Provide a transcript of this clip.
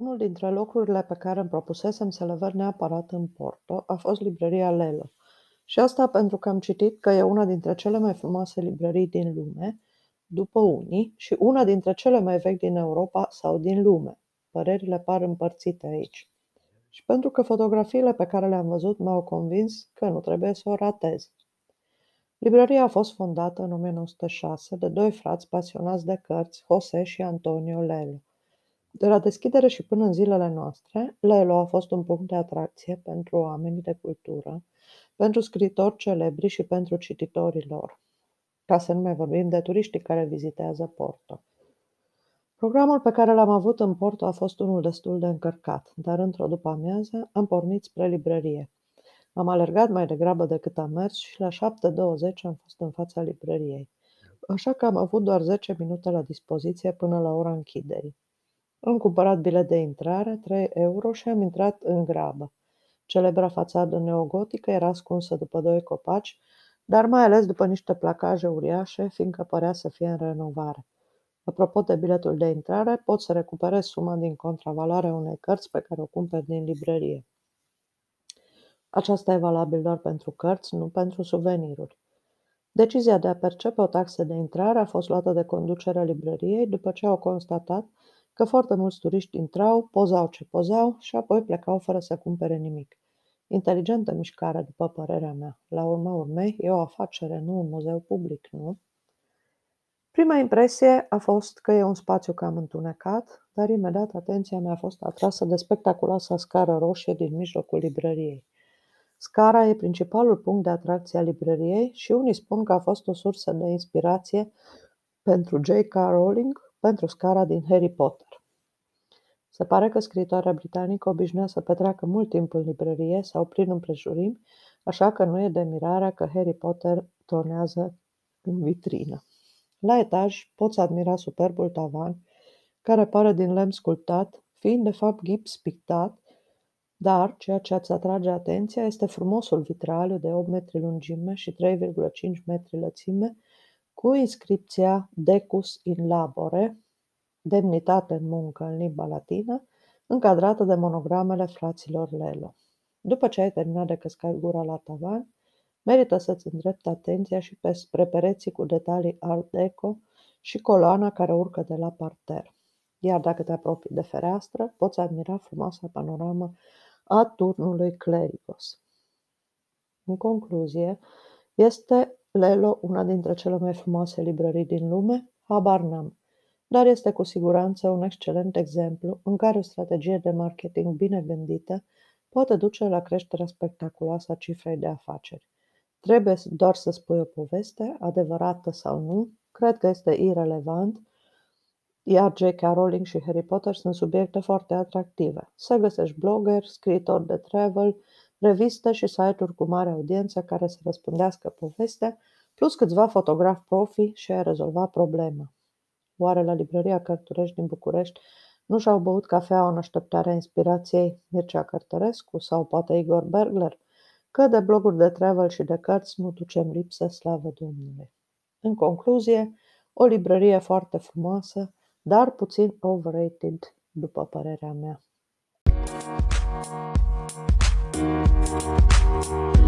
Unul dintre locurile pe care îmi propusesem să le văd neapărat în Porto a fost librăria Lelo. Și asta pentru că am citit că e una dintre cele mai frumoase librării din lume, după unii, și una dintre cele mai vechi din Europa sau din lume. Părerile par împărțite aici. Și pentru că fotografiile pe care le-am văzut m-au convins că nu trebuie să o ratez. Librăria a fost fondată în 1906 de doi frați pasionați de cărți, José și Antonio Lelo. De la deschidere și până în zilele noastre, Lelo a fost un punct de atracție pentru oamenii de cultură, pentru scritori celebri și pentru cititorii lor, ca să nu mai vorbim de turiștii care vizitează Porto. Programul pe care l-am avut în Porto a fost unul destul de încărcat, dar într-o după-amiază am pornit spre librărie. Am alergat mai degrabă decât am mers și la 7.20 am fost în fața librăriei, așa că am avut doar 10 minute la dispoziție până la ora închiderii. Am cumpărat bilet de intrare, 3 euro, și am intrat în grabă. Celebra fațadă neogotică era ascunsă după doi copaci, dar mai ales după niște placaje uriașe, fiindcă părea să fie în renovare. Apropo de biletul de intrare, poți să recuperezi suma din contravaloarea unei cărți pe care o cumperi din librărie. Aceasta e valabil doar pentru cărți, nu pentru suveniruri. Decizia de a percepe o taxă de intrare a fost luată de conducerea librăriei după ce au constatat că foarte mulți turiști intrau, pozau ce pozau și apoi plecau fără să cumpere nimic. Inteligentă mișcare, după părerea mea. La urma urmei, e o afacere, nu un muzeu public, nu? Prima impresie a fost că e un spațiu cam întunecat, dar imediat atenția mea a fost atrasă de spectaculoasa scară roșie din mijlocul librăriei. Scara e principalul punct de atracție a librăriei și unii spun că a fost o sursă de inspirație pentru J.K. Rowling pentru scara din Harry Potter. Se pare că scritoarea britanică obișnuia să petreacă mult timp în librărie sau prin împrejurimi, așa că nu e de mirare că Harry Potter tornează în vitrină. La etaj poți admira superbul tavan, care pare din lemn sculptat, fiind de fapt gips pictat, dar ceea ce îți atrage atenția este frumosul vitraliu de 8 metri lungime și 3,5 metri lățime, cu inscripția Decus in labore, demnitate în muncă în limba latină, încadrată de monogramele fraților Lelo. După ce ai terminat de căscat gura la tavan, merită să-ți îndrepti atenția și pe spre pereții cu detalii art deco și coloana care urcă de la parter. Iar dacă te apropii de fereastră, poți admira frumoasa panoramă a turnului Clerigos. În concluzie, este Lelo una dintre cele mai frumoase librării din lume? Habar n-am. Dar este cu siguranță un excelent exemplu în care o strategie de marketing bine gândită poate duce la creșterea spectaculoasă a cifrei de afaceri. Trebuie doar să spui o poveste, adevărată sau nu, cred că este irelevant, iar J.K. Rowling și Harry Potter sunt subiecte foarte atractive. Să găsești blogger, scriitori de travel, reviste și site-uri cu mare audiență care să răspândească povestea, plus câțiva fotografi profi și ai rezolva problema. Oare la librăria Cărturești din București nu și-au băut cafea în așteptarea inspirației Mircea Cărtărescu sau poate Igor Bergler? Că de bloguri de travel și de cărți nu ducem lipsă, slavă Domnului. În concluzie, o librărie foarte frumoasă, dar puțin overrated, după părerea mea. We'll be right.